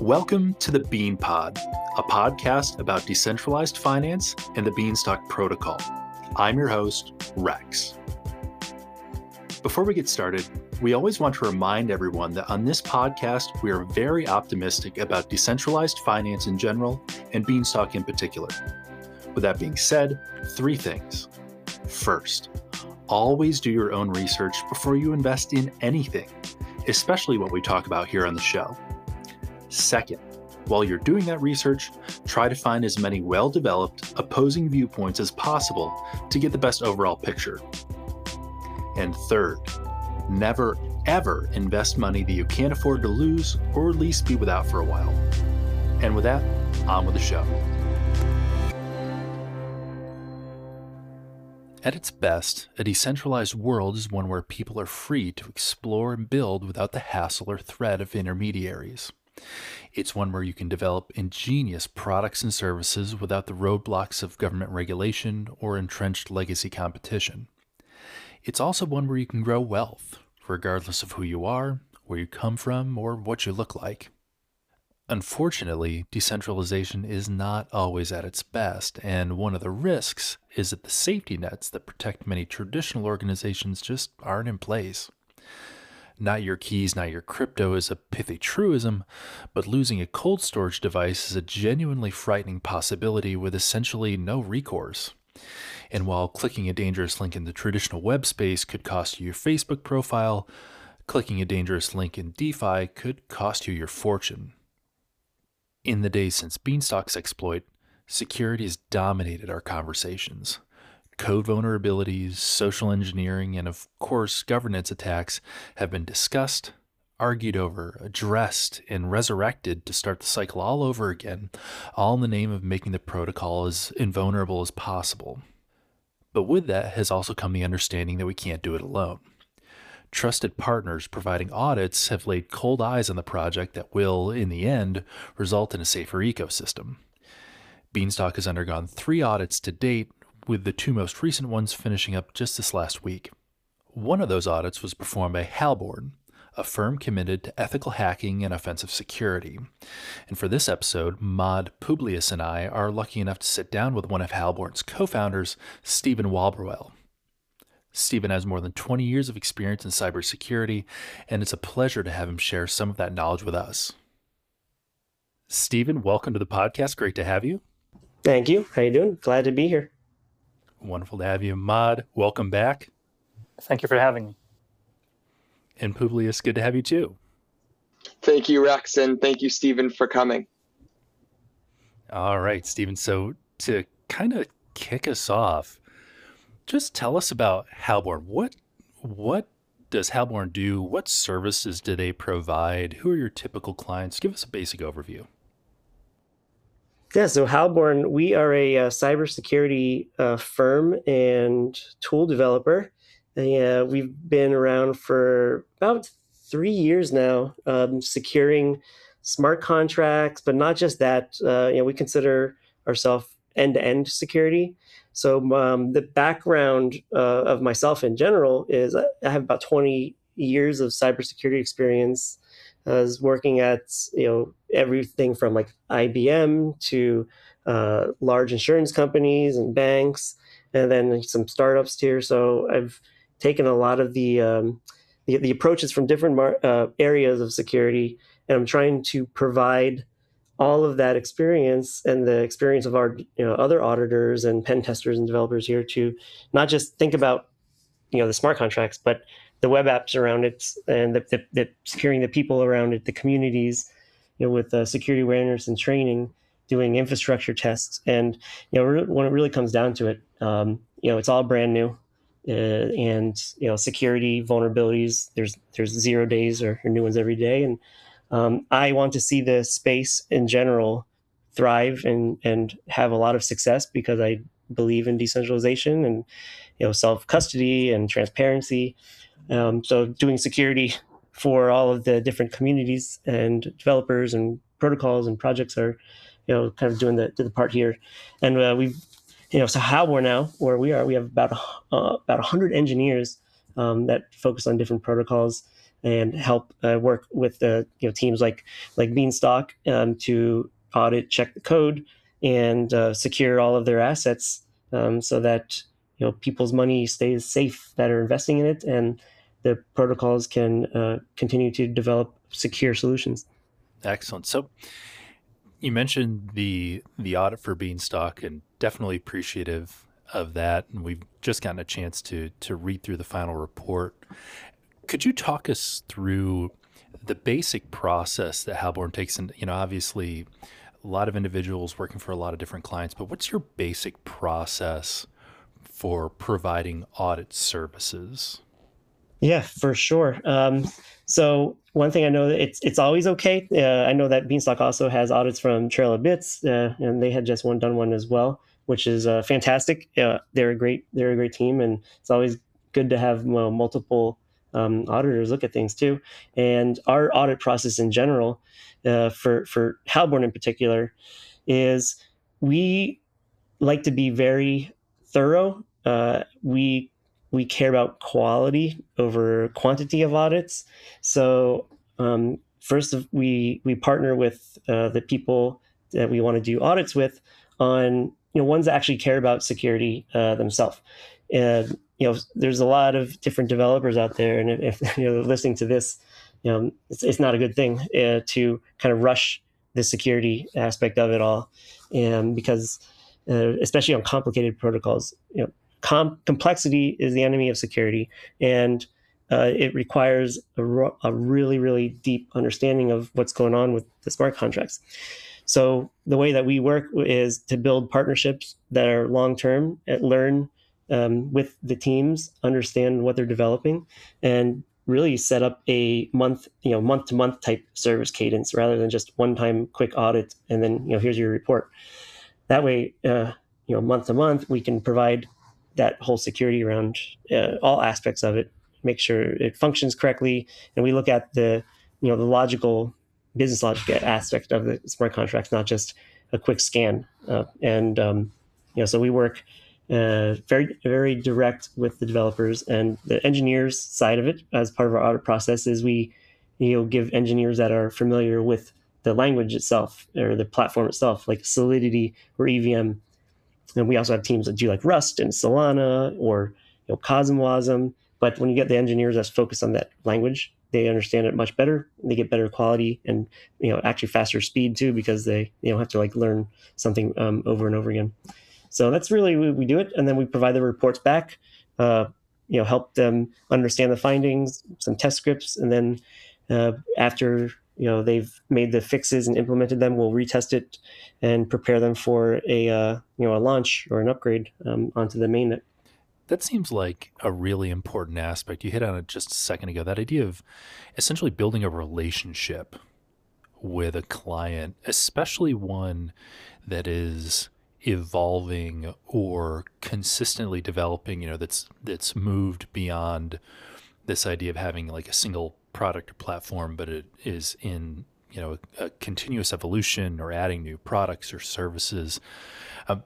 Welcome to the Bean Pod, a podcast about decentralized finance and the Beanstalk protocol. I'm your host, Rex. Before we get started, we always want to remind everyone that on this podcast, we are very optimistic about decentralized finance in general and Beanstalk in particular. With that being said, three things. First, always do your own research before you invest in anything, especially what we talk about here on the show. Second, while you're doing that research, try to find as many well developed, opposing viewpoints as possible to get the best overall picture. And third, never ever invest money that you can't afford to lose or at least be without for a while. And with that, on with the show. At its best, a decentralized world is one where people are free to explore and build without the hassle or threat of intermediaries. It's one where you can develop ingenious products and services without the roadblocks of government regulation or entrenched legacy competition. It's also one where you can grow wealth, regardless of who you are, where you come from, or what you look like. Unfortunately, decentralization is not always at its best, and one of the risks is that the safety nets that protect many traditional organizations just aren't in place not your keys, not your crypto is a pithy truism, but losing a cold storage device is a genuinely frightening possibility with essentially no recourse. And while clicking a dangerous link in the traditional web space could cost you your Facebook profile, clicking a dangerous link in DeFi could cost you your fortune. In the days since Beanstalk's exploit, security has dominated our conversations. Code vulnerabilities, social engineering, and of course, governance attacks have been discussed, argued over, addressed, and resurrected to start the cycle all over again, all in the name of making the protocol as invulnerable as possible. But with that has also come the understanding that we can't do it alone. Trusted partners providing audits have laid cold eyes on the project that will, in the end, result in a safer ecosystem. Beanstalk has undergone three audits to date, with the two most recent ones finishing up just this last week. One of those audits was performed by Halborn, a firm committed to ethical hacking and offensive security. And for this episode, Mod Publius and I are lucky enough to sit down with one of Halborn's co founders, Steven Walbroehl. Steven has more than 20 years of experience in cybersecurity, and it's a pleasure to have him share some of that knowledge with us. Steven, welcome to the podcast. Great to have you. Thank you. How you doing? Glad to be here. Wonderful to have you. Mod, welcome back. Thank you for having me. And Publius, good to have you too. Thank you, Rex, and thank you, Steven, for coming. All right, Steven. So to kind of kick us off, just tell us about Halborn. What what does Halborn do? What services do they provide? Who are your typical clients? Give us a basic overview. Yeah, so Halborn, we are a, a uh, cybersecurity uh, firm and tool developer. Uh, we've been around for about three years now, um, securing smart contracts, but not just that. Uh, you know, we consider ourselves end-to-end security. So um, the background uh, of myself in general is I have about 20 years of cybersecurity experience I was working at you know everything from like IBM to uh, large insurance companies and banks, and then some startups here. So I've taken a lot of the um, the, the, approaches from different mar- uh, areas of security, and I'm trying to provide all of that experience and the experience of our you know other auditors and pen testers and developers here to not just think about you know the smart contracts, but the web apps around it and the, the, the securing the people around it, the communities, you know, with uh, security awareness and training, doing infrastructure tests. And, you know, when it really comes down to it, um, you know, it's all brand new. Uh, and you know security vulnerabilities there's there's zero days or, or new ones every day and um, i want to see the space in general thrive and and have a lot of success because i believe in decentralization and you know self custody and transparency um, so doing security for all of the different communities and developers and protocols and projects are, you know, kind of doing the, the part here. And uh, we've, you know, so how we're now where we are, we have about uh, about hundred engineers um, that focus on different protocols. and help uh, work with the you know teams like like Beanstalk um, to audit, check the code, and uh, secure all of their assets um, so that you know people's money stays safe that are investing in it, and the protocols can uh, continue to develop secure solutions. Excellent. So you mentioned the the audit for Beanstalk, and definitely appreciative of that. And we've just gotten a chance to to read through the final report. Could you talk us through the basic process that Halborn takes? And you know, obviously, a lot of individuals working for a lot of different clients. But what's your basic process for providing audit services? Yeah, for sure. Um, so one thing I know that it's it's always okay. Uh, I know that Beanstalk also has audits from Trail of Bits, uh, and they had just one done one as well, which is uh, fantastic. they're a great they're a great team, and it's always good to have well, multiple um, auditors look at things too. And our audit process in general, uh, for for Halborn in particular, is we like to be very thorough. Uh, we we care about quality over quantity of audits. So um, first, we we partner with uh, the people that we want to do audits with on you know ones that actually care about security uh, themselves. You know, there's a lot of different developers out there, and if, if you know listening to this, you know, it's, it's not a good thing uh, to kind of rush the security aspect of it all, and because uh, especially on complicated protocols, you know, com- complexity is the enemy of security, and uh, it requires a, ro- a, really, really deep understanding of what's going on with the smart contracts. So the way that we work is to build partnerships that are long term, learn um, with the teams, understand what they're developing, and really set up a month, you know, month to month type service cadence rather than just one time quick audit and then you know here's your report. That way, uh, you know, month to month, we can provide that whole security around uh, all aspects of it, make sure it functions correctly, and we look at the you know the logical business logic aspect of the smart contracts, not just a quick scan. Uh, and um, you know, so we work uh, very very direct with the developers and the engineers side of it as part of our audit process is we you know give engineers that are familiar with the language itself or the platform itself like solidity or evm and we also have teams that do like rust and solana or you know cosmwasm but when you get the engineers that's focused on that language they understand it much better. They get better quality and you know actually faster speed too because they you don't have to like learn something um, over and over again. So that's really we, we do it, and then we provide the reports back. Uh, you know, help them understand the findings, some test scripts, and then uh, after you know they've made the fixes and implemented them, we'll retest it and prepare them for a uh, you know a launch or an upgrade um, onto the mainnet. That seems like a really important aspect. You hit on it just a second ago. That idea of essentially building a relationship with a client, especially one that is evolving or consistently developing, you know, that's that's moved beyond this idea of having like a single product or platform, but it is in you know a continuous evolution or adding new products or services. Um,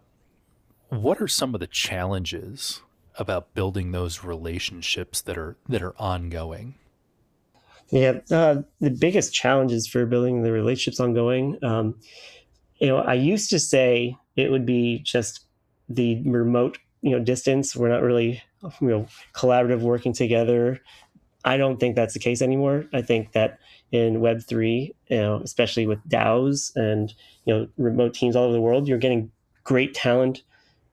what are some of the challenges about building those relationships that are that are ongoing? Yeah, uh, the biggest challenges for building the relationships ongoing. Um, you know, I used to say it would be just the remote you know distance we're not really you know collaborative working together i don't think that's the case anymore. I think that in web 3 you know especially with daos and you know remote teams all over the world you're getting great talent.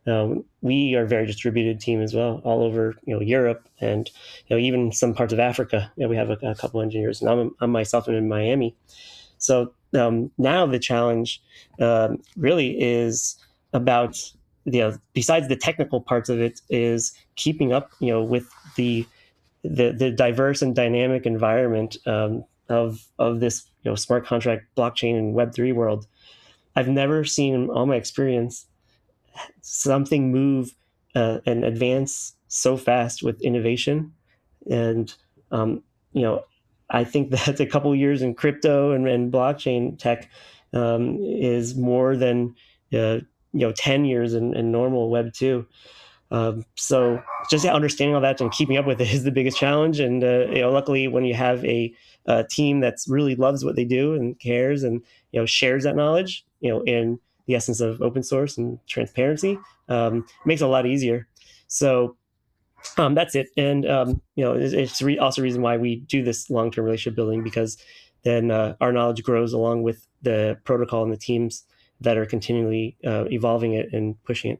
Um, we are a very distributed team as well all over you know europe and you know even some parts of africa. You know, we have a, a couple engineers and I'm, I'm myself am in miami. So um, now the challenge um, really is about you know besides the technical parts of it is keeping up you know with the the, the diverse and dynamic environment um, of of this you know smart contract blockchain and Web three world. I've never seen in all my experience something move uh, and advance so fast with innovation, and um, you know I think that a couple years in crypto and, and blockchain tech um, is more than uh, you know 10 years in, in normal Web two. Um, so just yeah, understanding all that and keeping up with it is the biggest challenge. And uh, you know, luckily, when you have a, a team that really loves what they do and cares and you know shares that knowledge, you know, in the essence of open source and transparency, um, makes it a lot easier. So um, that's it. And um, you know, it's, it's re- also reason why we do this long-term relationship building because then uh, our knowledge grows along with the protocol and the teams that are continually uh, evolving it and pushing it.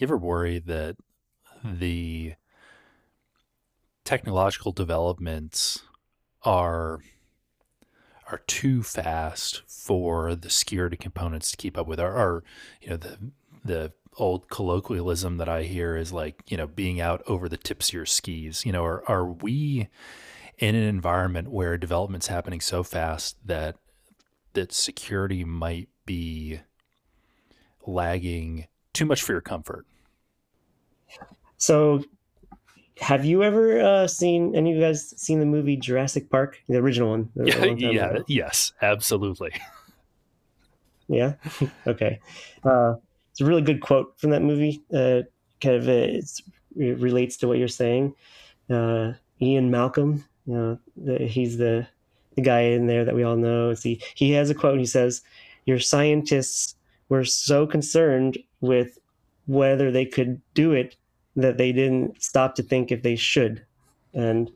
You ever worry that the technological developments are are too fast for the security components to keep up with our, our you know the the old colloquialism that I hear is like, you know, being out over the tips of your skis. You know, are are we in an environment where development's happening so fast that that security might be lagging too much for your comfort? So, have you ever uh, seen any of you guys seen the movie Jurassic Park, the original one? The yeah, yes, absolutely. Yeah. okay. Uh, it's a really good quote from that movie. Uh, kind of uh, it relates to what you're saying. Uh, Ian Malcolm, you know, the, he's the the guy in there that we all know. See, he has a quote. And he says, "Your scientists were so concerned with whether they could do it that they didn't stop to think if they should." And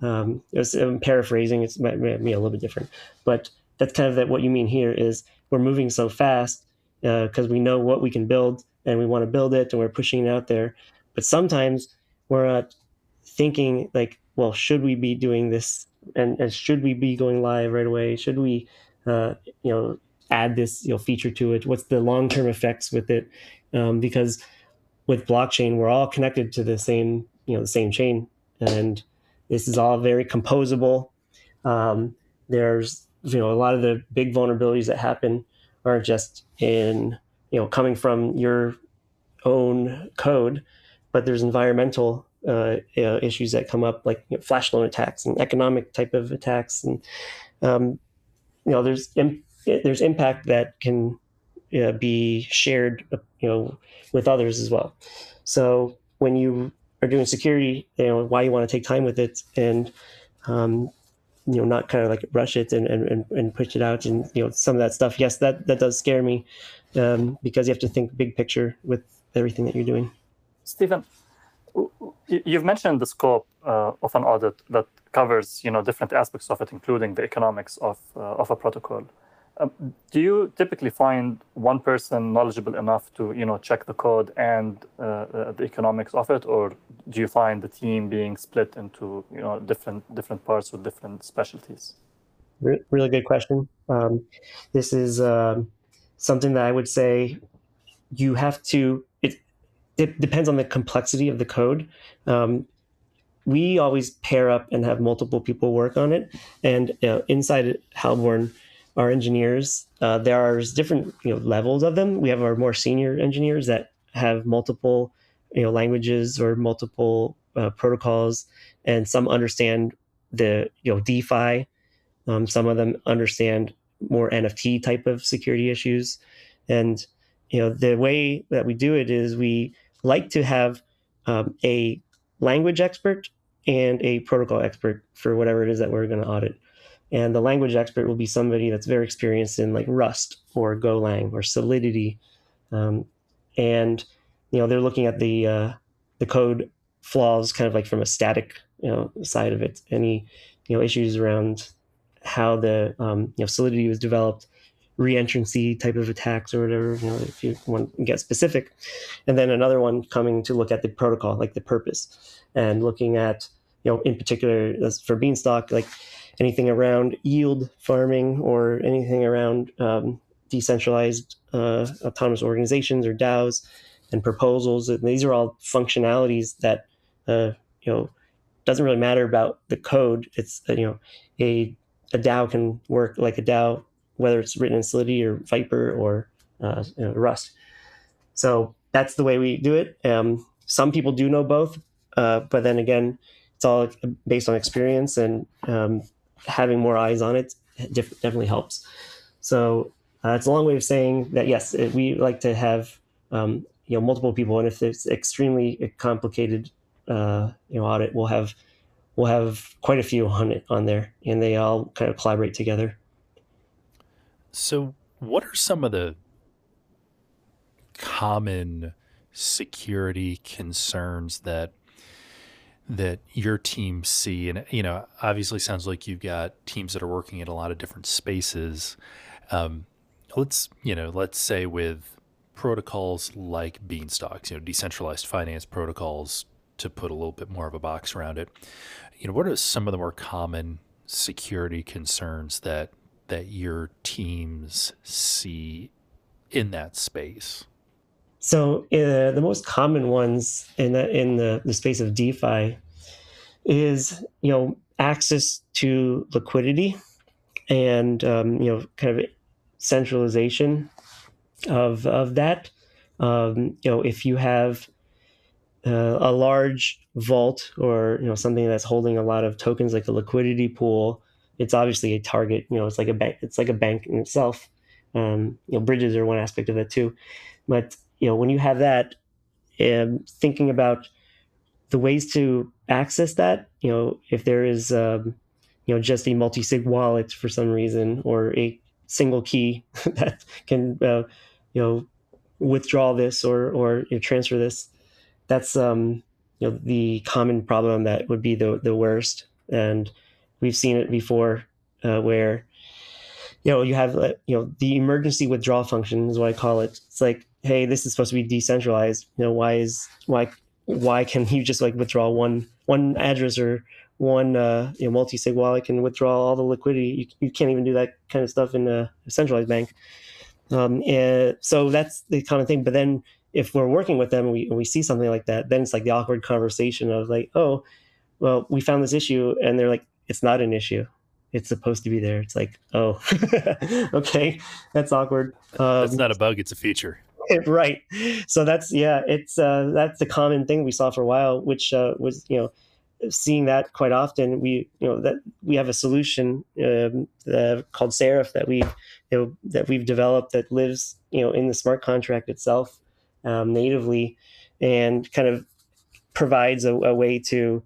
um, it was, I'm paraphrasing. It's might, might be a little bit different, but that's kind of that. What you mean here is we're moving so fast because uh, we know what we can build and we want to build it and we're pushing it out there. But sometimes we're not thinking like, well, should we be doing this and, and should we be going live right away? Should we, uh, you know, add this you know feature to it? What's the long term effects with it? Um, because with blockchain, we're all connected to the same you know the same chain, and this is all very composable. Um, there's you know a lot of the big vulnerabilities that happen are just in you know coming from your own code, but there's environmental uh, uh, issues that come up like you know, flash loan attacks and economic type of attacks, and um, you know there's there's impact that can uh, be shared you know with others as well. So when you are doing security, you know why you want to take time with it and um, you know not kind of like rush it and, and, and push it out and you know some of that stuff. Yes that that does scare me um, because you have to think big picture with everything that you're doing. Steven you've mentioned the scope uh, of an audit that covers you know different aspects of it including the economics of uh, of a protocol um, do you typically find one person knowledgeable enough to you know check the code and uh, uh, the economics of it, or do you find the team being split into you know different different parts with different specialties? Re- really good question. Um, this is um, something that I would say you have to. It it depends on the complexity of the code. Um, we always pair up and have multiple people work on it, and uh, inside Halborn our engineers. Uh, there are different you know levels of them. We have our more senior engineers that have multiple you know languages or multiple uh, protocols, and some understand the you know DeFi. Um, some of them understand more NFT type of security issues, and you know the way that we do it is we like to have um, a language expert and a protocol expert for whatever it is that we're going to audit. And the language expert will be somebody that's very experienced in like Rust or Golang or Solidity. Um, and, you know, they're looking at the, uh, the code flaws kind of like from a static, you know, side of it. Any, you know, issues around how the, um, you know, Solidity was developed, reentrancy type of attacks or whatever, you know, if you want to get specific. And then another one coming to look at the protocol, like the purpose, and looking at, you know, in particular for Beanstalk, like anything around yield farming or anything around um, decentralized uh, autonomous organizations or DAOs and proposals. And these are all functionalities that uh, you know doesn't really matter about the code. It's uh, you know a a DAO can work like a DAO whether it's written in Solidity or Vyper or uh, you know, Rust. So that's the way we do it. Um, some people do know both, uh, but then again, it's all based on experience and um, having more eyes on it definitely helps. So uh, it's a long way of saying that yes, it, we like to have um, you know multiple people, and if it's extremely complicated, uh, you know, audit, we'll have we'll have quite a few on it on there, and they all kind of collaborate together. So, what are some of the common security concerns that that your teams see and you know obviously sounds like you've got teams that are working in a lot of different spaces. Um, let's you know let's say with protocols like beanstalks you know decentralized finance protocols to put a little bit more of a box around it. You know what are some of the more common security concerns that that your teams see in that space so uh, the most common ones in the in the, the space of DeFi is you know access to liquidity and um, you know kind of centralization of of that. Um, you know, if you have uh, a large vault or you know something that's holding a lot of tokens like a liquidity pool, it's obviously a target. You know, it's like a bank. It's like a bank in itself. Um, you know, bridges are one aspect of it too, but you know when you have that, um, thinking about the ways to access that. You know, if there is um, you know just a multi-sig wallet for some reason or a single key that can uh, you know withdraw this or or you know, transfer this that's um you know the common problem that would be the the worst and we've seen it before uh, where you know you have uh, you know the emergency withdrawal function is what i call it it's like hey this is supposed to be decentralized you know why is why why can you just like withdraw one one address or one uh, you know, multi-sig wallet can withdraw all the liquidity. You, you can't even do that kind of stuff in a centralized bank. Um, and so that's the kind of thing. But then if we're working with them and we, and we see something like that, then it's like the awkward conversation of like, oh, well, we found this issue, and they're like, it's not an issue. It's supposed to be there. It's like, oh, okay, that's awkward. Um, that's not a bug; it's a feature. right. So that's yeah, it's uh, that's the common thing we saw for a while, which uh, was you know seeing that quite often. We you know that we have a solution um, uh, called Seraph that we you know, that we've developed that lives you know in the smart contract itself um, natively, and kind of provides a, a, way to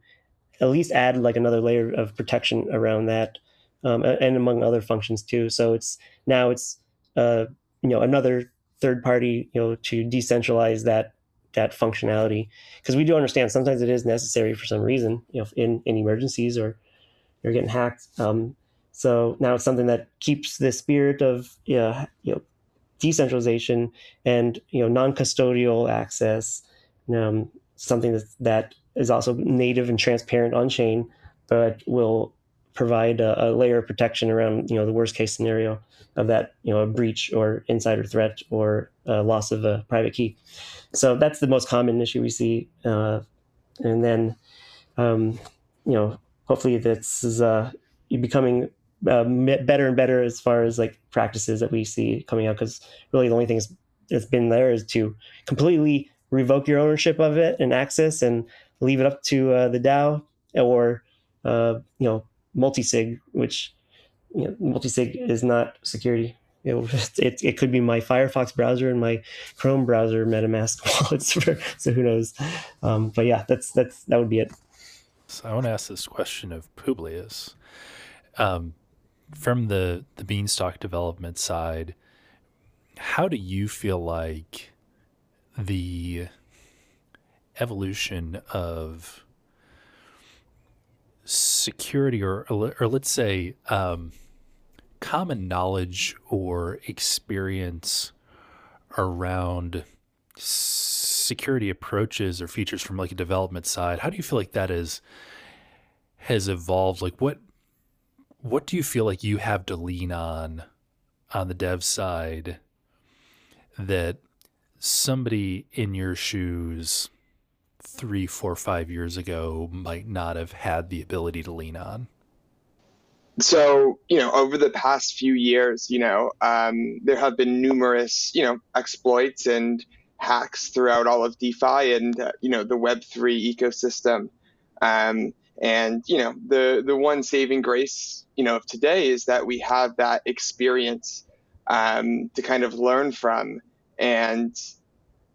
at least add like another layer of protection around that, um, and among other functions too. So it's now it's uh, you know another third party you know to decentralize that that functionality. Because we do understand sometimes it is necessary for some reason you know in, in emergencies or you're getting hacked. Um, so now it's something that keeps the spirit of you know, you know decentralization and you know non-custodial access um, something that, that is also native and transparent on chain but will provide a, a, layer of protection around you know the worst case scenario of that you know a breach or insider threat or loss of a private key so that's the most common issue we see. Uh, and then, um, you know, hopefully this is uh, becoming uh, better and better as far as like practices that we see coming out. Because really, the only thing that's been there is to completely revoke your ownership of it and access and leave it up to uh, the DAO or uh, you know multi-sig, which you know multi-sig is not security it, it, it could be my Firefox browser and my Chrome browser MetaMask wallets. For, so who knows? Um, but yeah, that's that's that would be it. So I want to ask this question of Publius. Um, from the the Beanstalk development side, how do you feel like the evolution of security, or or, let's say um, common knowledge or experience around security approaches or features from like a development side how do you feel like that is has evolved? Like what what do you feel like you have to lean on on the dev side that somebody in your shoes three four five years ago might not have had the ability to lean on? So you know over the past few years you know um, there have been numerous you know exploits and hacks throughout all of defi and uh, you know the web3 ecosystem. Um, and you know the the one saving grace you know of today is that we have that experience um, to kind of learn from. And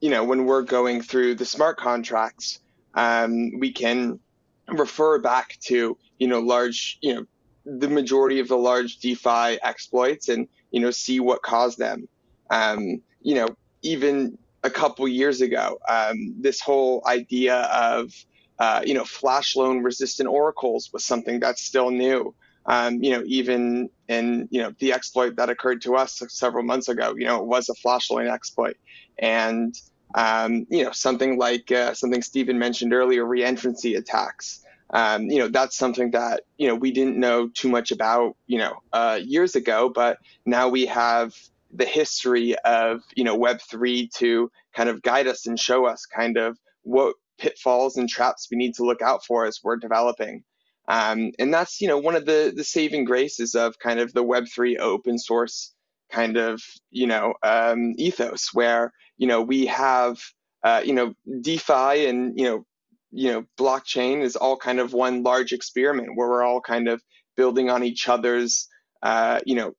you know, when we're going through the smart contracts, um, we can refer back to, you know, large, you know, the majority of the large DeFi exploits and, you know, see what caused them. Um, you know, even a couple years ago, um, this whole idea of, uh, you know, flash loan resistant oracles was something that's still new. Um, you know, even in you know the exploit that occurred to us several months ago, you know, it was a flash loan exploit, and um, you know something like uh, something Steven mentioned earlier, reentrancy attacks. Um, you know, that's something that you know we didn't know too much about, you know, uh, years ago, but now we have the history of you know Web three to kind of guide us and show us kind of what pitfalls and traps we need to look out for as we're developing. Um, and that's you know one of the the saving graces of kind of the Web three open source kind of you know um, ethos, where you know we have uh, you know DeFi and you know you know blockchain is all kind of one large experiment where we're all kind of building on each other's uh, you know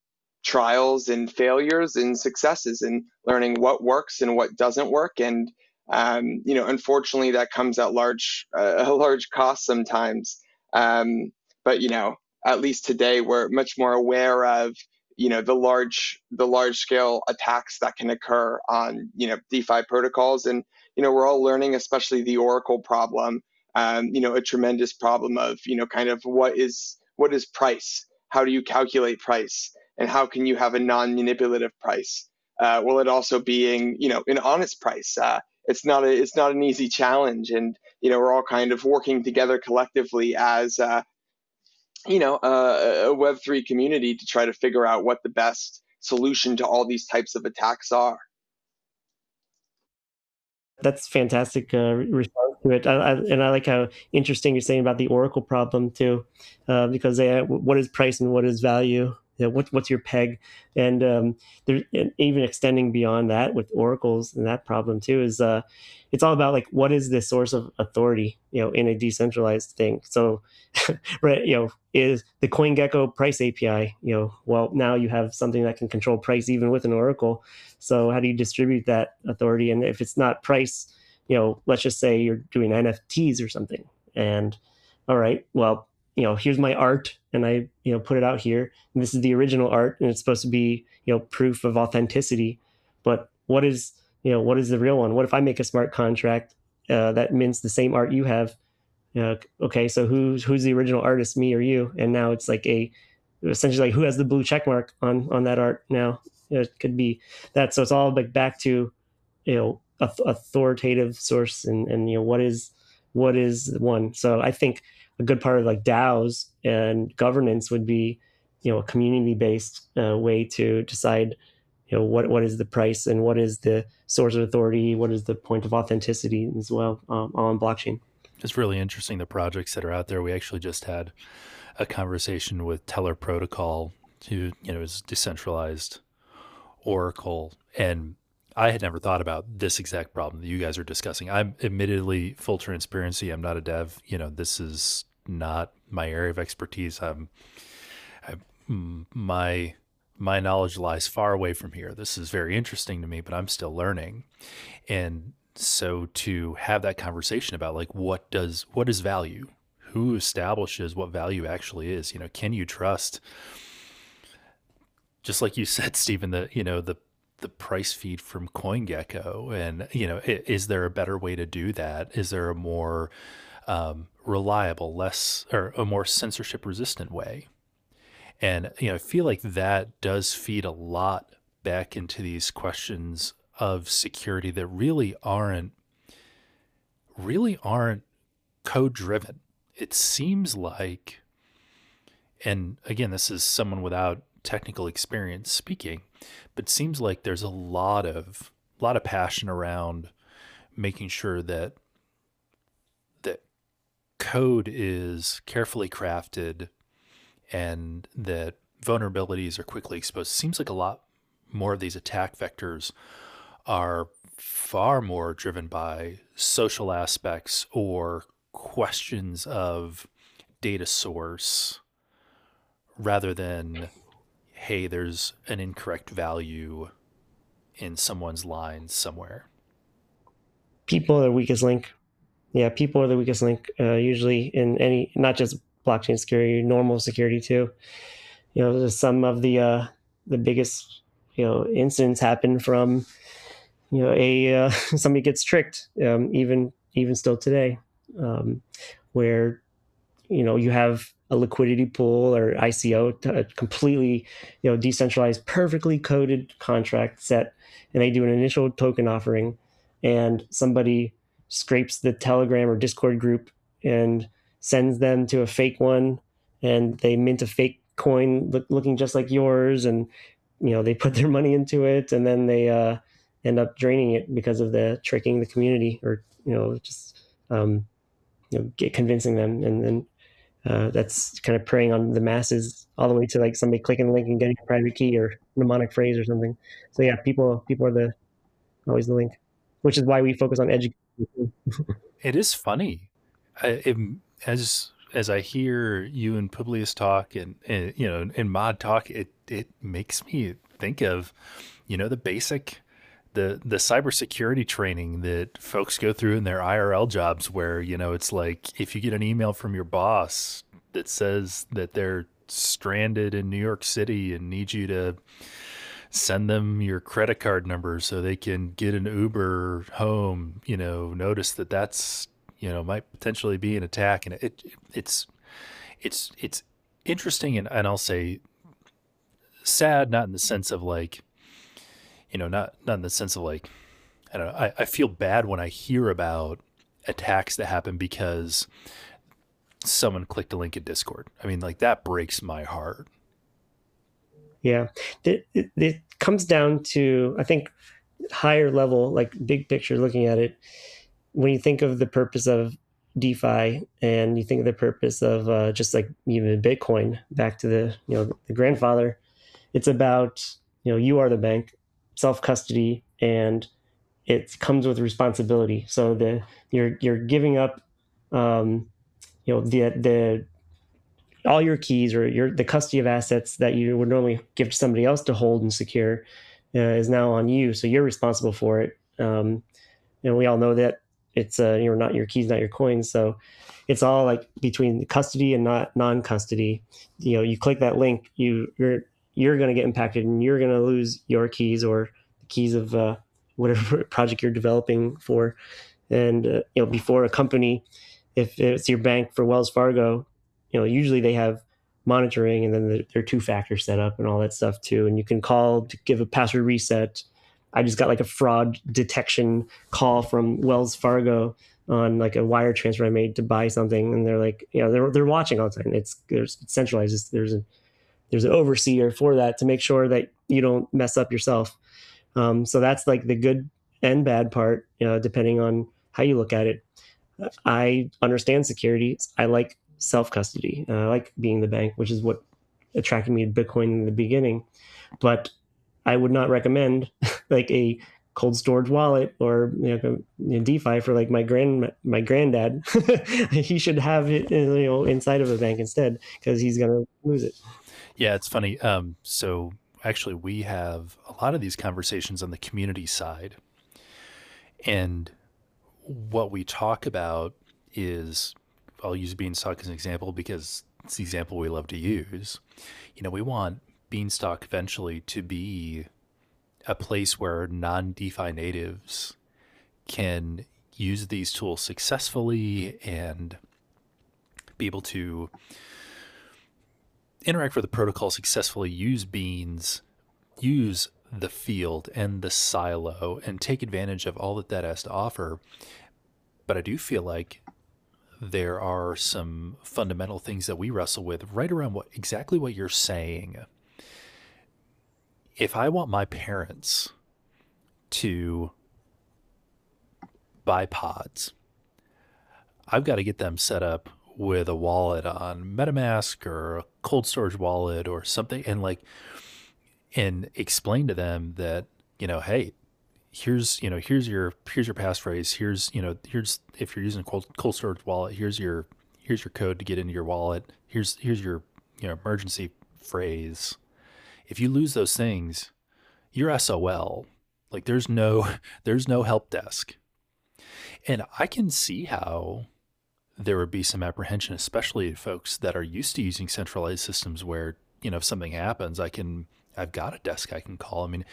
trials and failures and successes and learning what works and what doesn't work. And um, you know unfortunately that comes at large uh, a large cost sometimes um, but you know at least today we're much more aware of you know the large the large scale attacks that can occur on you know defi protocols. And you know we're all learning especially the oracle problem um, you know a tremendous problem of you know kind of what is what is price? How do you calculate price? And how can you have a non-manipulative price? Uh, it also being you know an honest price. Uh, it's not a it's not an easy challenge. And you know we're all kind of working together collectively as uh, you know a, a web3 community to try to figure out what the best solution to all these types of attacks are. That's fantastic uh, response to it. I, I, and i like how interesting you're saying about the oracle problem too uh, because they, what is price and what is value you know, what, what's your peg? And um, there, and even extending beyond that with oracles and that problem too is uh, it's all about like what is the source of authority you know in a decentralized thing? So right you know is the coingecko price api you know well now you have something that can control price even with an oracle. So how do you distribute that authority? And if it's not price you know let's just say you're doing nfts or something. And all right well you know here's my art and i you know put it out here. And this is the original art and it's supposed to be you know proof of authenticity. But what is you know what is the real one? What if i make a smart contract uh, that mints the same art you have? Uh, okay so who's who's the original artist me or you? And now it's like a essentially like who has the blue check mark on on that art now? It could be that. So it's all like back to you know authoritative source and and you know what is what is one? So i think a good part of like DAOs and governance would be, you know, a community based uh, way to decide, you know, what what is the price and what is the source of authority, what is the point of authenticity as well um, on blockchain. It's really interesting the projects that are out there. We actually just had a conversation with Tellor Protocol, who you know is decentralized Oracle, and I had never thought about this exact problem that you guys are discussing. I'm admittedly full transparency. I'm not a dev. You know, this is not my area of expertise. I'm, I, my my knowledge lies far away from here. This is very interesting to me, but I'm still learning. And so to have that conversation about like what does what is value? Who establishes what value actually is? You know, can you trust just like you said, Steven, the you know, the the price feed from CoinGecko, and you know, is there a better way to do that? Is there a more um, reliable, less or a more censorship resistant way? And you know, I feel like that does feed a lot back into these questions of security that really aren't really aren't code driven. It seems like and again, this is someone without technical experience speaking, but seems like there's a lot of a lot of passion around making sure that that code is carefully crafted and that vulnerabilities are quickly exposed. Seems like a lot more of these attack vectors are far more driven by social aspects or questions of data source rather than hey, there's an incorrect value in someone's line somewhere. people are the weakest link. Yeah, people are the weakest link. Uh, usually in any, not just blockchain security, normal security too. You know, some of the uh, the biggest you know incidents happen from you know a uh, somebody gets tricked um, even even still today um, where you know you have a liquidity pool or ICO a completely you know decentralized perfectly coded contract set and they do an initial token offering and somebody scrapes the telegram or discord group and sends them to a fake one and they mint a fake coin look, looking just like yours and you know they put their money into it and then they uh, end up draining it because of the tricking the community or you know just um, you know get convincing them and then uh, that's kind of preying on the masses all the way to like somebody clicking the link and getting a private key or mnemonic phrase or something. So yeah people people are the always the link which is why we focus on education. It is funny. I, it, as as I hear you and Publius talk and, and you know and Mod talk, it it makes me think of you know the basic the the cybersecurity training that folks go through in their IRL jobs where you know it's like if you get an email from your boss that says that they're stranded in New York City and need you to send them your credit card number so they can get an Uber home, you know, notice that that's you know might potentially be an attack, and it, it it's it's it's interesting, and, and I'll say sad, not in the sense of like you know, not not in the sense of like I don't know. I, I feel bad when I hear about attacks that happen because someone clicked a link in Discord. I mean, like that breaks my heart. Yeah, it, it, it, comes down to I think higher level, like big picture, looking at it when you think of the purpose of DeFi and you think of the purpose of uh, just like even Bitcoin, back to the you know the grandfather, it's about you know you are the bank, self custody, and it comes with responsibility. So the you're you're giving up, um, you know the the all your keys or your the custody of assets that you would normally give to somebody else to hold and secure uh, is now on you. So you're responsible for it. Um, and we all know that it's uh, you're not your keys, not your coins. So it's all like between custody and not non-custody. You know, you click that link, you you're you're going to get impacted, and you're going to lose your keys or the keys of uh, whatever project you're developing for. And uh, you know, before a company, if it's your bank for Wells Fargo, you know, usually they have monitoring, and then their two-factor setup and all that stuff too. And you can call to give a password reset I just got like a fraud detection call from Wells Fargo on like a wire transfer I made to buy something, and they're like, you know, they're they're watching all the time. It's there's it's centralized. It's, there's a there's an overseer for that to make sure that you don't mess up yourself. Um, so that's like the good and bad part, you know, depending on how you look at it. I understand security. I like self custody. Uh, I like being the bank, which is what attracted me to Bitcoin in the beginning. But I would not recommend like a cold storage wallet or you know, DeFi for like my grand my granddad. he should have it you know inside of a bank instead because he's gonna lose it. Yeah, it's funny. Um, so actually, we have a lot of these conversations on the community side, and what we talk about is I'll use Beanstalk as an example because it's the example we love to use. You know, we want Beanstalk eventually to be a place where non DeFi natives can use these tools successfully and be able to interact with the protocol successfully, use beans, use the field and the silo, and take advantage of all that that has to offer. But I do feel like there are some fundamental things that we wrestle with right around what exactly what you're saying if I want my parents to buy pods, I've got to get them set up with a wallet on MetaMask or a cold storage wallet or something and like and explain to them that, you know, hey, here's, you know, here's your here's your passphrase, here's, you know, here's if you're using a cold cold storage wallet, here's your here's your code to get into your wallet. Here's here's your, you know, emergency phrase if you lose those things, you're SOL. Like there's no there's no help desk. And I can see how there would be some apprehension, especially folks that are used to using centralized systems where, you know, if something happens, I can, I've got a desk I can call. I mean,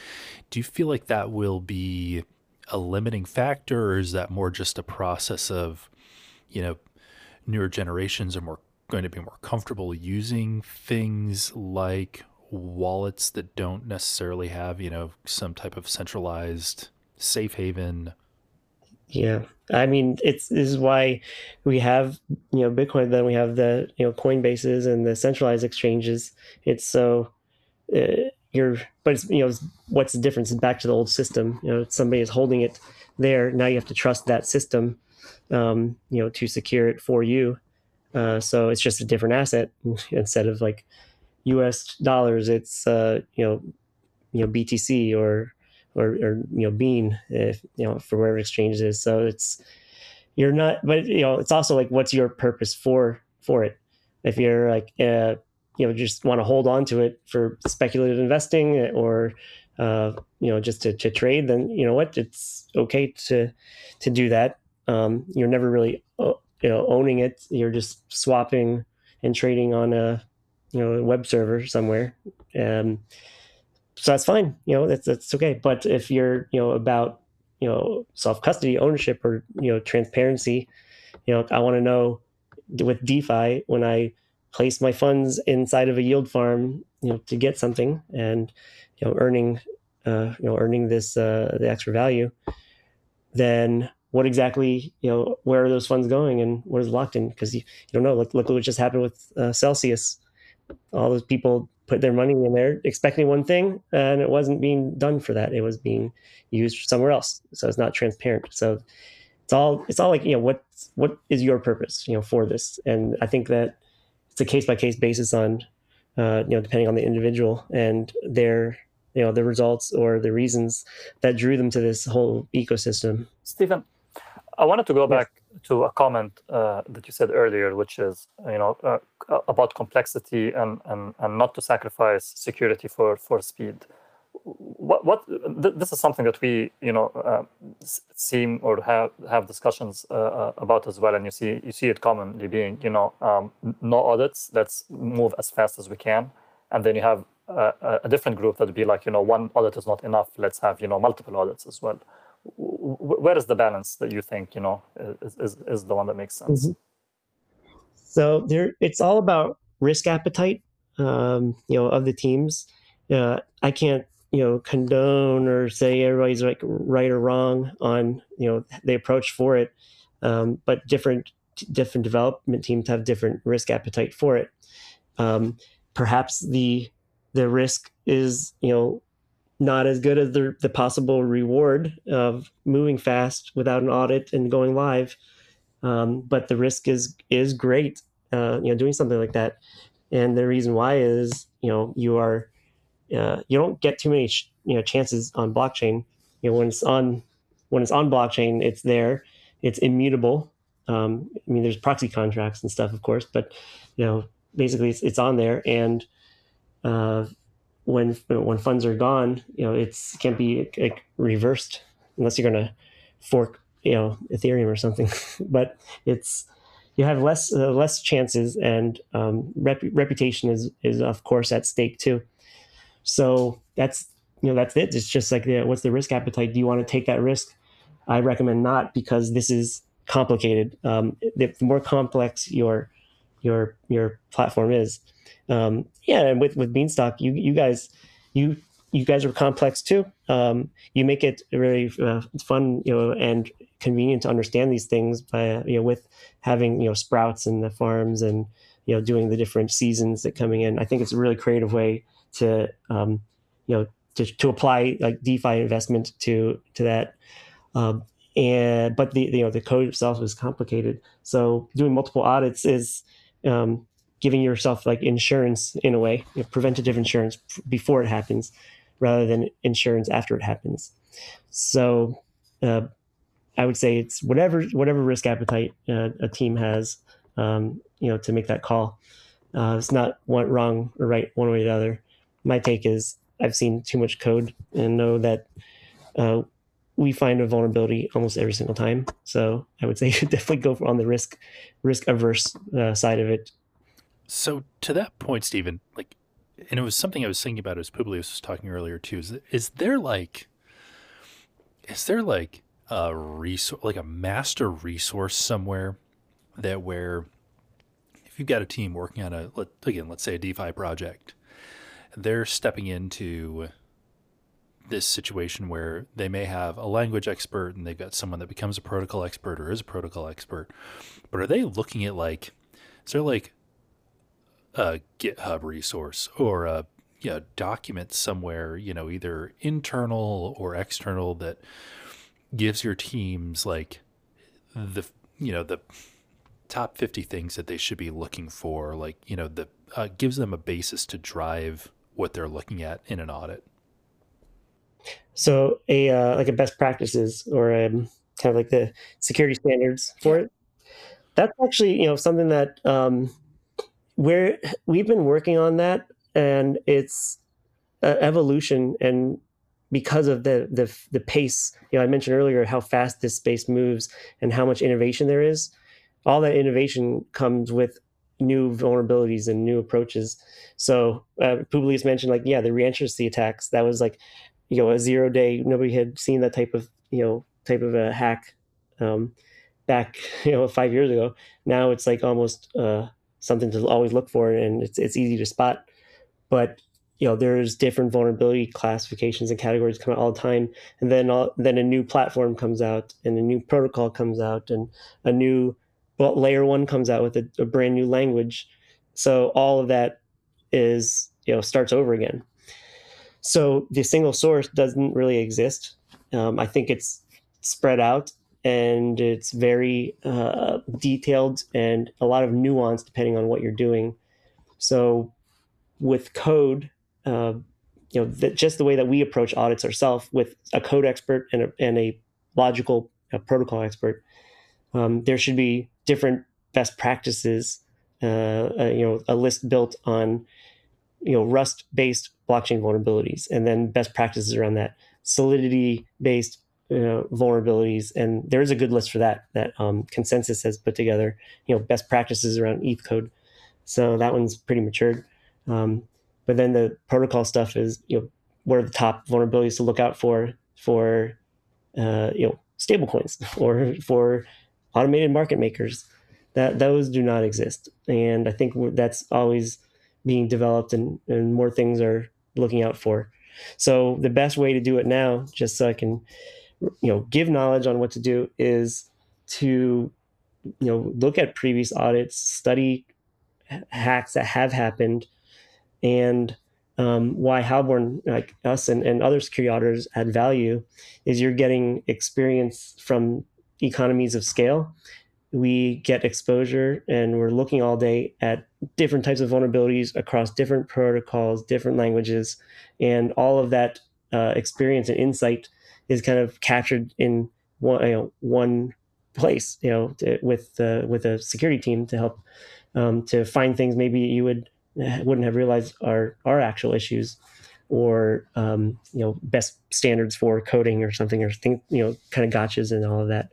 do you feel like that will be a limiting factor or is that more just a process of, you know, newer generations are more going to be more comfortable using things like wallets that don't necessarily have, you know, some type of centralized safe haven yeah, I mean, it's this is why we have you know Bitcoin. Then we have the you know Coinbases and the centralized exchanges. It's so uh, you're, but it's you know what's the difference? Back to the old system. You know, somebody is holding it there. Now you have to trust that system, um, you know, to secure it for you. Uh, so it's just a different asset instead of like U.S. dollars. It's uh, you know, you know BTC or or, or you know bean if you know for wherever exchange is. So it's you're not but you know it's also like what's your purpose for for it? If you're like uh you know just want to hold on to it for speculative investing or uh you know just to, to trade then you know what? It's okay to to do that. Um you're never really uh, you know owning it. You're just swapping and trading on a you know a web server somewhere. Um so that's fine. You know, that's that's okay. But if you're, you know, about you know self custody, ownership, or you know transparency, you know, I want to know with DeFi when I place my funds inside of a yield farm, you know, to get something and you know earning, uh, you know, earning this uh, the extra value, then what exactly you know where are those funds going and what is locked in because you, you don't know look, look what just happened with uh, celsius all those people put their money in there expecting one thing and it wasn't being done for that. It was being used somewhere else. So it's not transparent. So it's all it's all like you know what what is your purpose you know for this? And i think that it's a case by case basis on uh, you know depending on the individual and their you know the results or the reasons that drew them to this whole ecosystem. Steven i wanted to go yes. back to a comment uh, that you said earlier, which is you know uh, about complexity and, and and not to sacrifice security for for speed. What what th- this is something that we you know uh, seem or have have discussions uh, uh, about as well, and you see you see it commonly being you know um, no audits. Let's move as fast as we can, and then you have a, a different group that would be like you know one audit is not enough. Let's have you know multiple audits as well where is the balance that you think you know is, is, is the one that makes sense? Mm-hmm. so there it's all about risk appetite um, you know of the teams. Uh, i can't you know condone or say everybody's like right or wrong on you know the approach for it. Um, but different different development teams have different risk appetite for it. Um, perhaps the the risk is you know not as good as the, the possible reward of moving fast without an audit and going live. Um, but the risk is is great, uh, you know, doing something like that. And the reason why is, you know, you are uh, you don't get too many sh- you know chances on blockchain. You know, when it's on when it's on blockchain, it's there, it's immutable. Um, I mean, there's proxy contracts and stuff, of course, but you know, basically, it's, it's on there, and uh, when when funds are gone, you know, it's can't be like, reversed unless you're going to fork, you know, Ethereum or something. but it's you have less uh, less chances, and um, rep- reputation is is of course at stake too. So that's you know that's it. It's just like the, what's the risk appetite? Do you want to take that risk? I recommend not because this is complicated. Um, the more complex your your your platform is, um, yeah, and with with Beanstalk, you you guys you you guys are complex too. Um, you make it very uh, fun, you know, and convenient to understand these things by you know with having you know sprouts in the farms and you know doing the different seasons that coming in. I think it's a really creative way to um, you know to, to apply like DeFi investment to to that. Um, and but the you know the code itself is complicated. So doing multiple audits is um, giving yourself like insurance in a way, you know, preventative insurance before it happens, rather than insurance after it happens. So, uh, I would say it's whatever whatever risk appetite uh, a team has, um, you know, to make that call. Uh, it's not one wrong or right one way or the other. My take is I've seen too much code and know that uh, we find a vulnerability almost every single time. So I would say you definitely go on the risk risk averse uh, side of it. So to that point, Steven, like, and it was something I was thinking about as Publius was talking earlier too. Is is there like, is there like a resource, like a master resource somewhere that where if you've got a team working on a again, let's say a DeFi project, they're stepping into this situation where they may have a language expert and they've got someone that becomes a protocol expert or is a protocol expert, but are they looking at like, is there like a GitHub resource or a you know, document somewhere, you know, either internal or external that gives your teams like the, you know, the top 50 things that they should be looking for, like, you know, the, uh, gives them a basis to drive what they're looking at in an audit. So a uh, like a best practices or um, kind of like the security standards for it. That's actually you know something that um, where we've been working on that, and it's uh, evolution and because of the, the the pace you know i mentioned earlier how fast this space moves and how much innovation there is all that innovation comes with new vulnerabilities and new approaches so uh, publius mentioned like yeah the reentrancy attacks that was like you know a zero day nobody had seen that type of you know type of a hack um, back you know five years ago. Now it's like almost uh, something to always look for and it's, it's easy to spot. But you know there's different vulnerability classifications and categories come out all the time. And then all, then a new platform comes out and a new protocol comes out and a new well, layer one comes out with a, a brand new language. So all of that is you know starts over again so the single source doesn't really exist. Um, I think it's spread out and it's very uh, detailed and a lot of nuance depending on what you're doing. So with code, uh, you know, the, just the way that we approach audits ourselves with a code expert and a, and a logical a protocol expert, um, there should be different best practices. Uh, uh, you know, a list built on you know Rust based blockchain vulnerabilities, and then best practices around that, Solidity based you know, vulnerabilities, and there's a good list for that that um, ConsenSys has put together. You know, best practices around ETH code, so that one's pretty matured. Um, but then the protocol stuff is you know what are the top vulnerabilities to look out for for uh, you know stablecoins or for automated market makers that those do not exist and i think that's always being developed and, and more things are looking out for. So the best way to do it now, just so I can, you know, give knowledge on what to do is to, you know, look at previous audits, study hacks that have happened, and um, why Halborn, like us and, and other security auditors, add value is you're getting experience from economies of scale we get exposure and we're looking all day at different types of vulnerabilities across different protocols, different languages, and all of that uh, experience and insight is kind of captured in one, you know, one place, you know, to, with with a security team to help um, to find things maybe you would wouldn't have realized are are actual issues or um, you know best standards for coding or something or think you know kind of gotchas and all of that.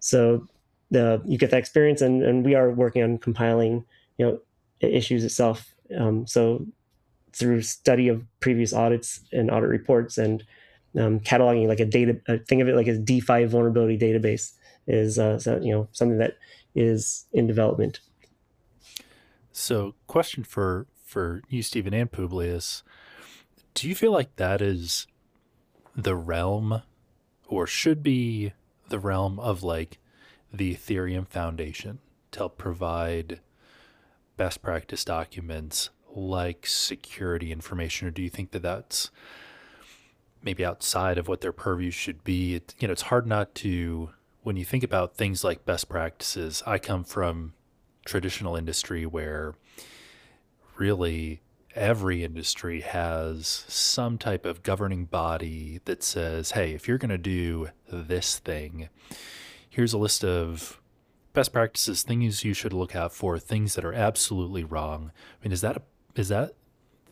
So the you get that experience, and and we are working on compiling you know issues itself. Um, so through study of previous audits and audit reports and um, cataloging like a data think of it like a DeFi vulnerability database is uh, so, you know something that is in development. So, question for for you, Steven and Publius, do you feel like that is the realm, or should be the realm of like the Ethereum Foundation to help provide best practice documents like security information, or do you think that that's maybe outside of what their purview should be? It, you know, it's hard not to when you think about things like best practices. I come from traditional industry where really every industry has some type of governing body that says, hey, if you're going to do this thing, here's a list of best practices, things you should look out for, things that are absolutely wrong. I mean, is that a, is that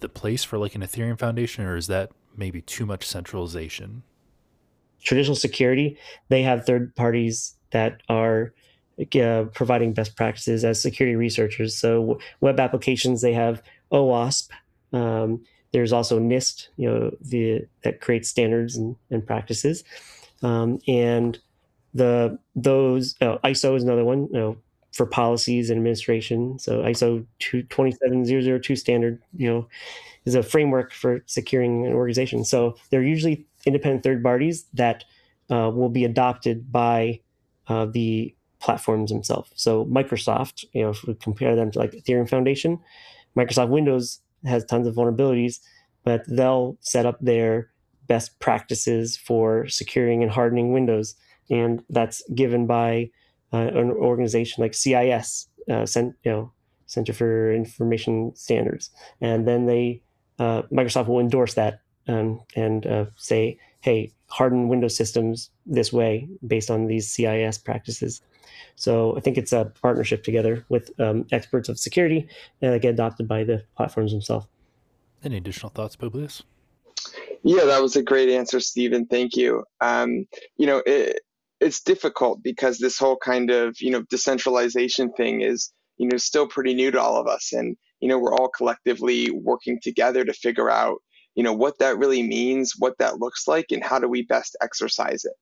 the place for like an Ethereum foundation, or is that maybe too much centralization? traditional security, they have third parties that are uh, providing best practices as security researchers. So web applications, they have OWASP. Um, there's also NIST, you know, the that creates standards and, and practices. Um, and the those oh, ISO is another one, you know, for policies and administration. So ISO 27002 standard, you know, is a framework for securing an organization. So they're usually independent third parties that uh, will be adopted by uh, the platforms themselves. So Microsoft, you know, if we compare them to like Ethereum Foundation, Microsoft Windows has tons of vulnerabilities, but they'll set up their best practices for securing and hardening Windows, and that's given by uh, an organization like CIS, uh, cent, you know, Center for Information Standards, and then they uh, Microsoft will endorse that um, and uh, say, "Hey, harden Windows systems this way based on these CIS practices." So I think it's a partnership together with um, experts of security and get adopted by the platforms themselves. Any additional thoughts, Publius? Yeah, that was a great answer, Steven. Thank you. Um, you know, it, it's difficult because this whole kind of you know decentralization thing is you know still pretty new to all of us, and you know we're all collectively working together to figure out you know what that really means, what that looks like, and how do we best exercise it.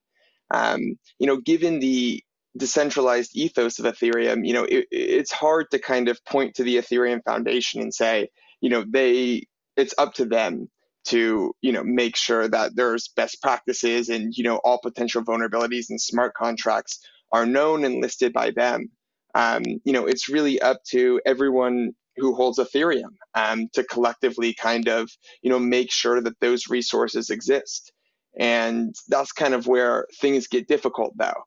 Um, you know, given the decentralized ethos of Ethereum, you know, it, it's hard to kind of point to the Ethereum Foundation and say, you know, they it's up to them to you know make sure that there's best practices and you know all potential vulnerabilities in smart contracts are known and listed by them. Um, you know, it's really up to everyone who holds Ethereum um, to collectively kind of you know make sure that those resources exist. And that's kind of where things get difficult, though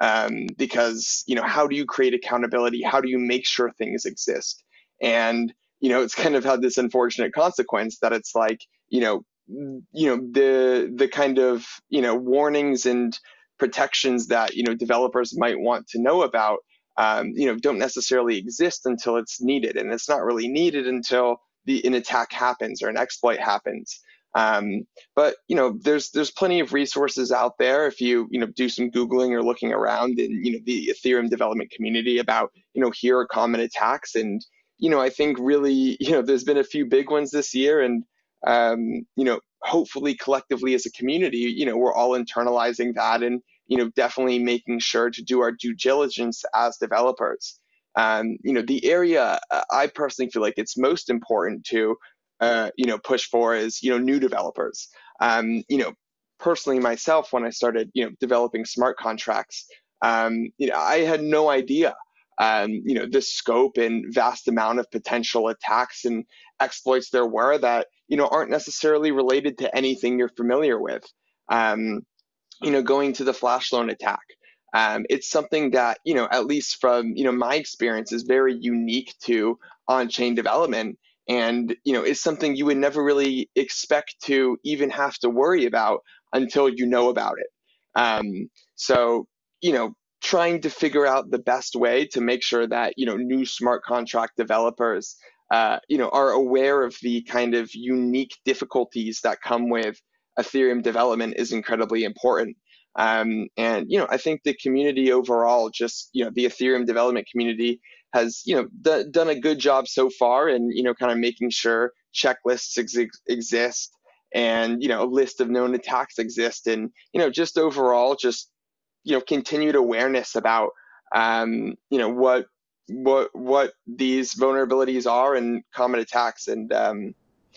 um, because you know how do you create accountability how do you make sure things exist and you know it's kind of had this unfortunate consequence that it's like you know you know the the kind of you know warnings and protections that you know developers might want to know about um, you know don't necessarily exist until it's needed and it's not really needed until the an attack happens or an exploit happens um, but you know, there's there's plenty of resources out there if you you know do some googling or looking around in you know the Ethereum development community about you know here are common attacks and you know I think really you know there's been a few big ones this year and um, you know hopefully collectively as a community you know we're all internalizing that and you know definitely making sure to do our due diligence as developers. Um, you know the area uh, I personally feel like it's most important to uh, you know push for is you know new developers. Um, you know, personally myself, when I started you know developing smart contracts, um, you know, I had no idea. Um, you know the scope and vast amount of potential attacks and exploits there were that you know aren't necessarily related to anything you're familiar with. Um, you know, going to the flash loan attack. Um, it's something that you know, at least from you know my experience, is very unique to on-chain development and you know is something you would never really expect to even have to worry about until you know about it um, so you know trying to figure out the best way to make sure that you know new smart contract developers uh, you know are aware of the kind of unique difficulties that come with ethereum development is incredibly important. Um, and you know i think the community overall just you know the ethereum development community has you know d- done a good job so far in you know kind of making sure checklists ex- exist and you know a list of known attacks exist. And you know just overall just you know continued awareness about um, you know what what what these vulnerabilities are and common attacks and um,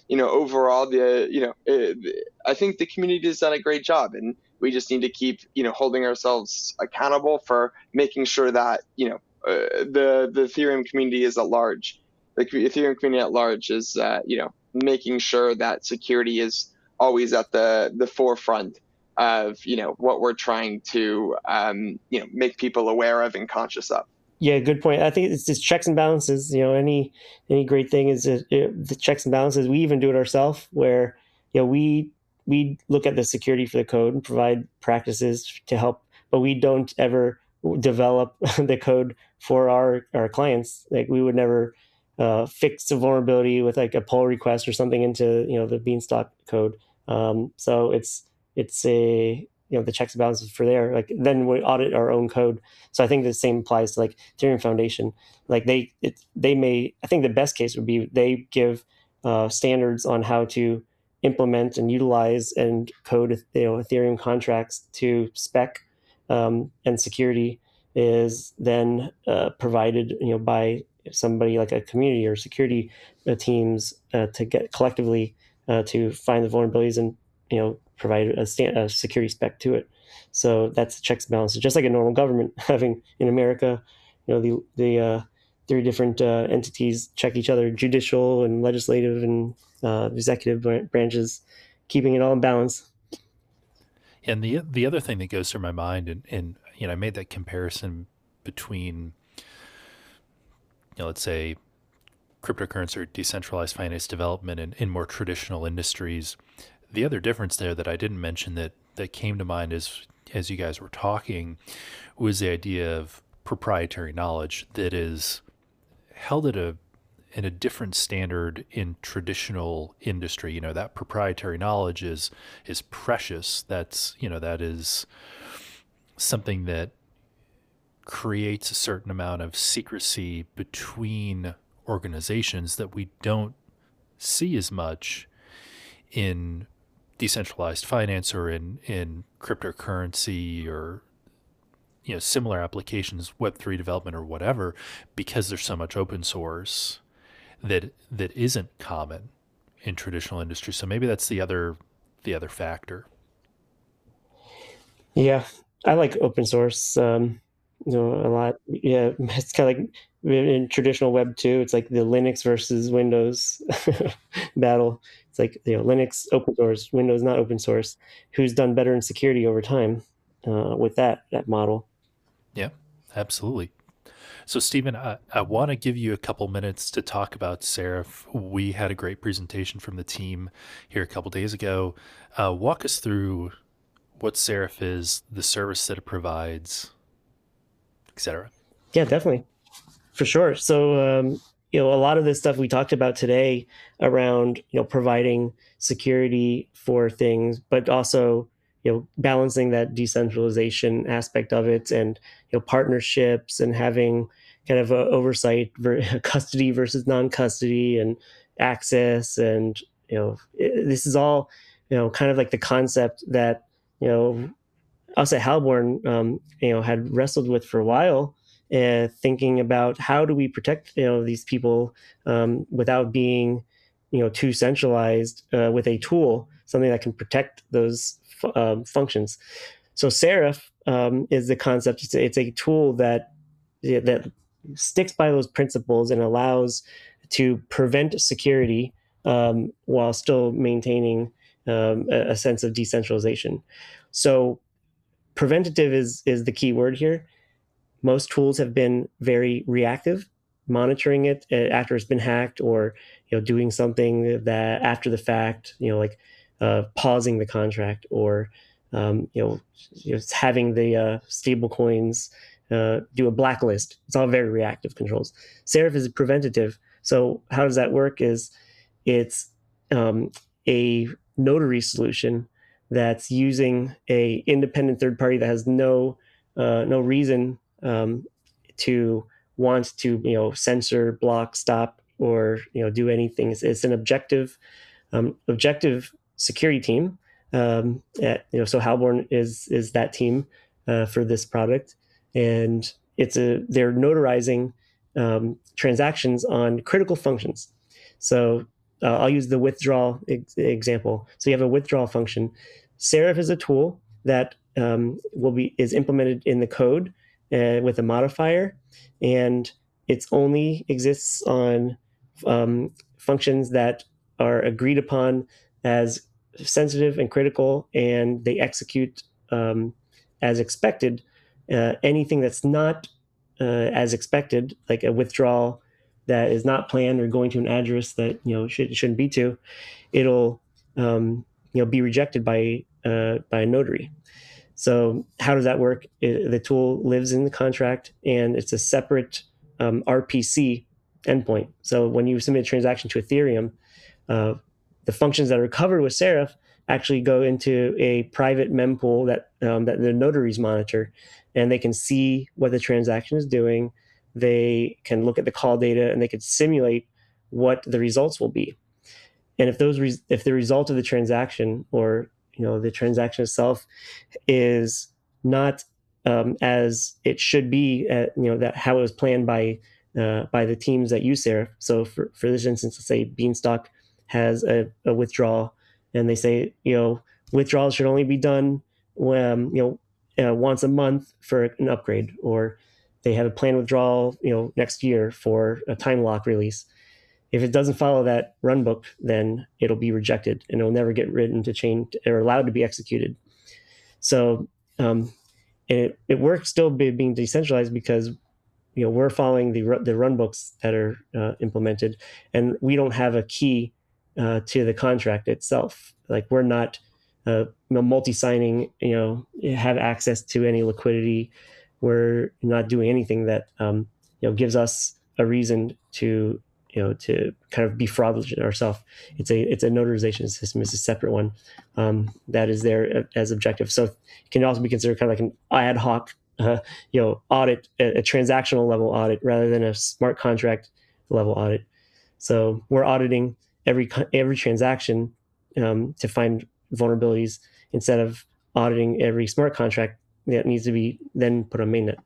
you know overall the you know it, I think the community has done a great job and we just need to keep you know holding ourselves accountable for making sure that you know uh, the the Ethereum community is at large. The Ethereum community at large is uh, you know making sure that security is always at the the forefront of you know what we're trying to um, you know make people aware of and conscious of. Yeah, good point. I think it's just checks and balances. You know, any any great thing is it, it, the checks and balances. We even do it ourselves, where you know we we look at the security for the code and provide practices to help, but we don't ever develop the code for our our clients. Like we would never uh, fix a vulnerability with like a pull request or something into you know the Beanstalk code. Um, so it's it's a you know the checks and balances for there. Like then we audit our own code. So I think the same applies to like Ethereum Foundation. Like they it, they may I think the best case would be they give uh, standards on how to implement and utilize and code you know Ethereum contracts to spec um, and security is then uh, provided you know by somebody like a community or security uh, teams uh, to get collectively uh, to find the vulnerabilities and you know provide a, a, security spec to it. So that's checks and balances, just like a normal government having in America. You know the the uh, three different uh, entities check each other: judicial and legislative and executive branches, keeping it all in balance. And the the other thing that goes through my mind, and, and you know, I made that comparison between, you know, let's say cryptocurrency or decentralized finance development and in more traditional industries. The other difference there that I didn't mention that that came to mind as as you guys were talking was the idea of proprietary knowledge that is held at a in a different standard in traditional industry. You know, that proprietary knowledge is is precious. That's you know, that is something that creates a certain amount of secrecy between organizations that we don't see as much in decentralized finance or in, in cryptocurrency or you know similar applications web3 development or whatever because there's so much open source that that isn't common in traditional industry so maybe that's the other the other factor yeah I like open source, um, you know, a lot. Yeah, it's kind of like in traditional Web two. It's like the Linux versus Windows battle. Like you know, Linux open source, Windows not open source. Who's done better in security over time uh, with that that model? Yeah, absolutely. So, Steven, I, I want to give you a couple minutes to talk about Seraph. We had a great presentation from the team here a couple days ago. Uh, walk us through what Seraph is, the service that it provides, etc. Yeah, definitely, for sure. So, um, you know, a lot of this stuff we talked about today around you know providing security for things, but also you know balancing that decentralization aspect of it, and you know partnerships and having kind of a oversight, custody versus non-custody, and access, and you know it, this is all you know kind of like the concept that you know, us at Halborn, um, you know, had wrestled with for a while, uh, thinking about how do we protect you know these people um, without being you know too centralized uh, with a tool, something that can protect those um, functions. So Seraph um, is the concept. It's a, it's a tool that that sticks by those principles and allows to prevent security um, while still maintaining um, a, a, sense of decentralization. So preventative is is the key word here. Most tools have been very reactive, monitoring it uh, after it's been hacked, or you know doing something that after the fact, you know like uh, pausing the contract or um, you know just having the uh, stable coins uh, do a blacklist. It's all very reactive controls. Seraph is preventative. So how does that work? Is it's um, a notary solution that's using a independent third party that has no uh, no reason um, to want to you know censor, block, stop, or you know do anything. It's, it's an objective um, objective security team. Um, at, you know, so Halborn is is that team uh, for this product, and it's a they're notarizing um, transactions on critical functions. So uh, I'll use the withdrawal ex- example. So you have a withdrawal function. Seraph is a tool that um, will be is implemented in the code uh, with a modifier, and it only exists on um, functions that are agreed upon as sensitive and critical, and they execute um, as expected. Uh, anything that's not uh, as expected, like a withdrawal that is not planned or going to an address that you know should, shouldn't be to, it'll um, you know be rejected by uh, by a notary. So how does that work? It, the tool lives in the contract, and it's a separate um, RPC endpoint. So when you submit a transaction to Ethereum, uh, the functions that are covered with Seraph actually go into a private mempool that um, that the notaries monitor, and they can see what the transaction is doing. They can look at the call data and they can simulate what the results will be. And if those re- if the result of the transaction or you know the transaction itself is not um, as it should be, at, you know that how it was planned by uh, by the teams that use. So for for this instance, let's say Beanstalk has a, a withdrawal, and they say you know withdrawals should only be done when you know uh, once a month for an upgrade, or they have a planned withdrawal you know next year for a time lock release. If it doesn't follow that run book, then it'll be rejected and it'll never get written to change or allowed to be executed. So um, it, it works still be, being decentralized because you know we're following the the run books that are uh, implemented, and we don't have a key uh, to the contract itself. Like we're not uh, multi-signing, you know, have access to any liquidity. We're not doing anything that um, you know gives us a reason to you know to kind of be fraudulent ourselves. It's a it's a notarization system. It's a separate one um, that is there as objective. So it can also be considered kind of like an ad hoc uh, you know audit, a, a, transactional level audit rather than a smart contract level audit. So we're auditing every every transaction um, to find vulnerabilities instead of auditing every smart contract that needs to be then put on mainnet.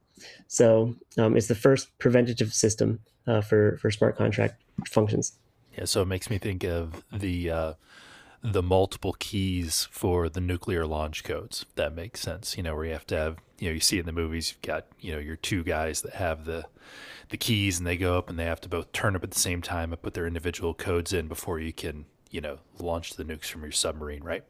So um, it's the first preventative system uh, for for smart contract functions. Yeah, so it makes me think of the uh, the multiple keys for the nuclear launch codes. that makes sense. You know, where you have to have you know you see in the movies you've got you know your two guys that have the the keys and they go up and they have to both turn up at the same time and put their individual codes in before you can you know launch the nukes from your submarine, right?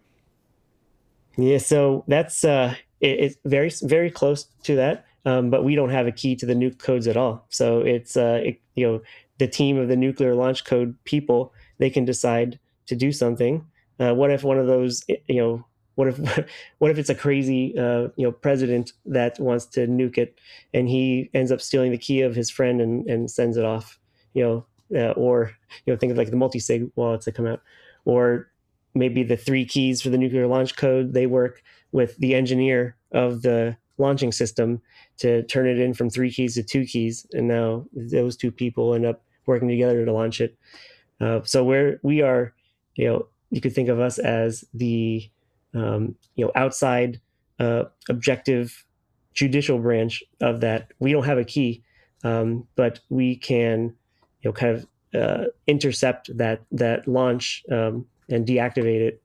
Yeah, so that's uh, it, it's very very close to that um, but we don't have a key to the nuke codes at all. So it's uh, it, you know the team of the nuclear launch code people they can decide to do something. Uh, what if one of those you know what if what if it's a crazy uh, you know president that wants to nuke it and he ends up stealing the key of his friend and, and sends it off you know uh, or you know think of like the multi-sig wallets that come out or maybe the three keys for the nuclear launch code they work with the engineer of the launching system to turn it in from three keys to two keys, and now those two people end up working together to launch it. Uh, so where we are, you know, you could think of us as the um, you know outside uh, objective judicial branch of that. We don't have a key, um, but we can you know kind of uh, intercept that that launch um, and deactivate it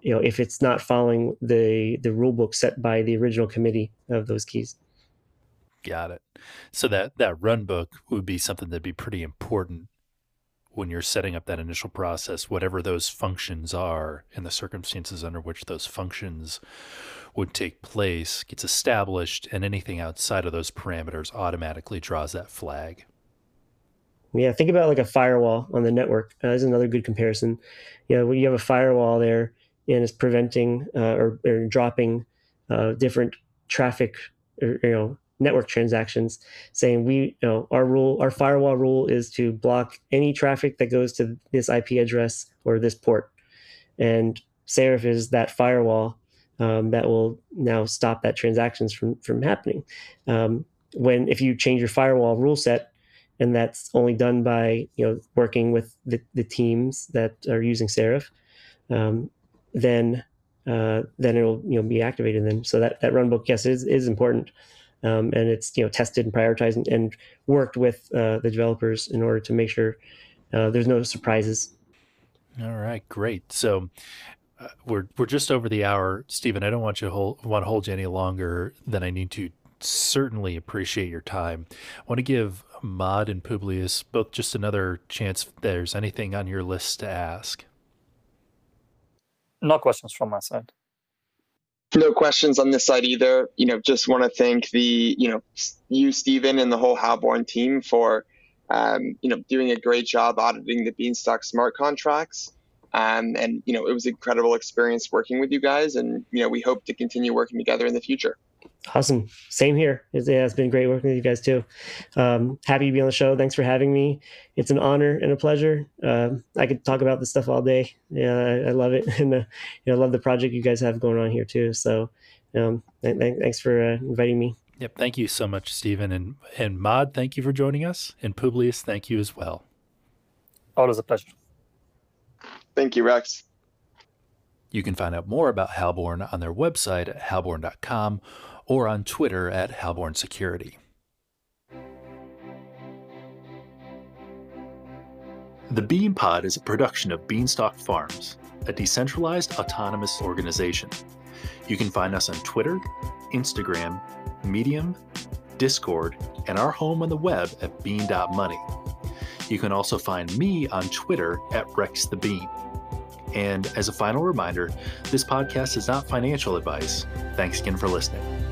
you know if it's not following the the rule book set by the original committee of those keys. Got it. So that that run book would be something that'd be pretty important when you're setting up that initial process, whatever those functions are and the circumstances under which those functions would take place gets established, and anything outside of those parameters automatically draws that flag. Yeah, think about like a firewall on the network. Uh, that's another good comparison. You know, when you have a firewall there and it's preventing uh, or, or, dropping uh, different traffic, or, you know, network transactions, saying we, you know, our rule, our firewall rule is to block any traffic that goes to this IP address or this port, and Seraph is that firewall um, that will now stop that transactions from from happening. Um, when if you change your firewall rule set and that's only done by you know working with the, the teams that are using Seraph, um, then uh, then it'll you know be activated. Then so that that runbook yes is is important, um, and it's you know tested and prioritized and, and worked with uh, the developers in order to make sure uh, there's no surprises. All right, great. So. Uh, we're we're just over the hour, Steven. I don't want you to hold, want to hold you any longer than I need to certainly appreciate your time. I want to give Mod and Publius, both just another chance if there's anything on your list to ask. No questions from my side. No questions on this side either. You know, just want to thank the, you know, you, Steven, and the whole Halborn team for, um, you know, doing a great job auditing the Beanstalk smart contracts. Um, and, you know, it was an incredible experience working with you guys. And, you know, we hope to continue working together in the future. Awesome. Same here. It's, yeah, it's been great working with you guys too. Um, happy to be on the show. Thanks for having me. It's an honor and a pleasure. Um, I could talk about this stuff all day. Yeah, I, I love it, and uh, you know, I love the project you guys have going on here too. So, um, th- th- thanks for uh, inviting me. Yep. Thank you so much, Steven, and and Mod. Thank you for joining us, and Publius, thank you as well. Always a pleasure. Thank you, Rex. You can find out more about Halborn on their website at halborn.com or on Twitter at Halborn Security. The Bean Pod is a production of Beanstalk Farms, a decentralized autonomous organization. You can find us on Twitter, Instagram, Medium, Discord, and our home on the web at bean.money. You can also find me on Twitter at Rex the Bean. And as a final reminder, this podcast is not financial advice. Thanks again for listening.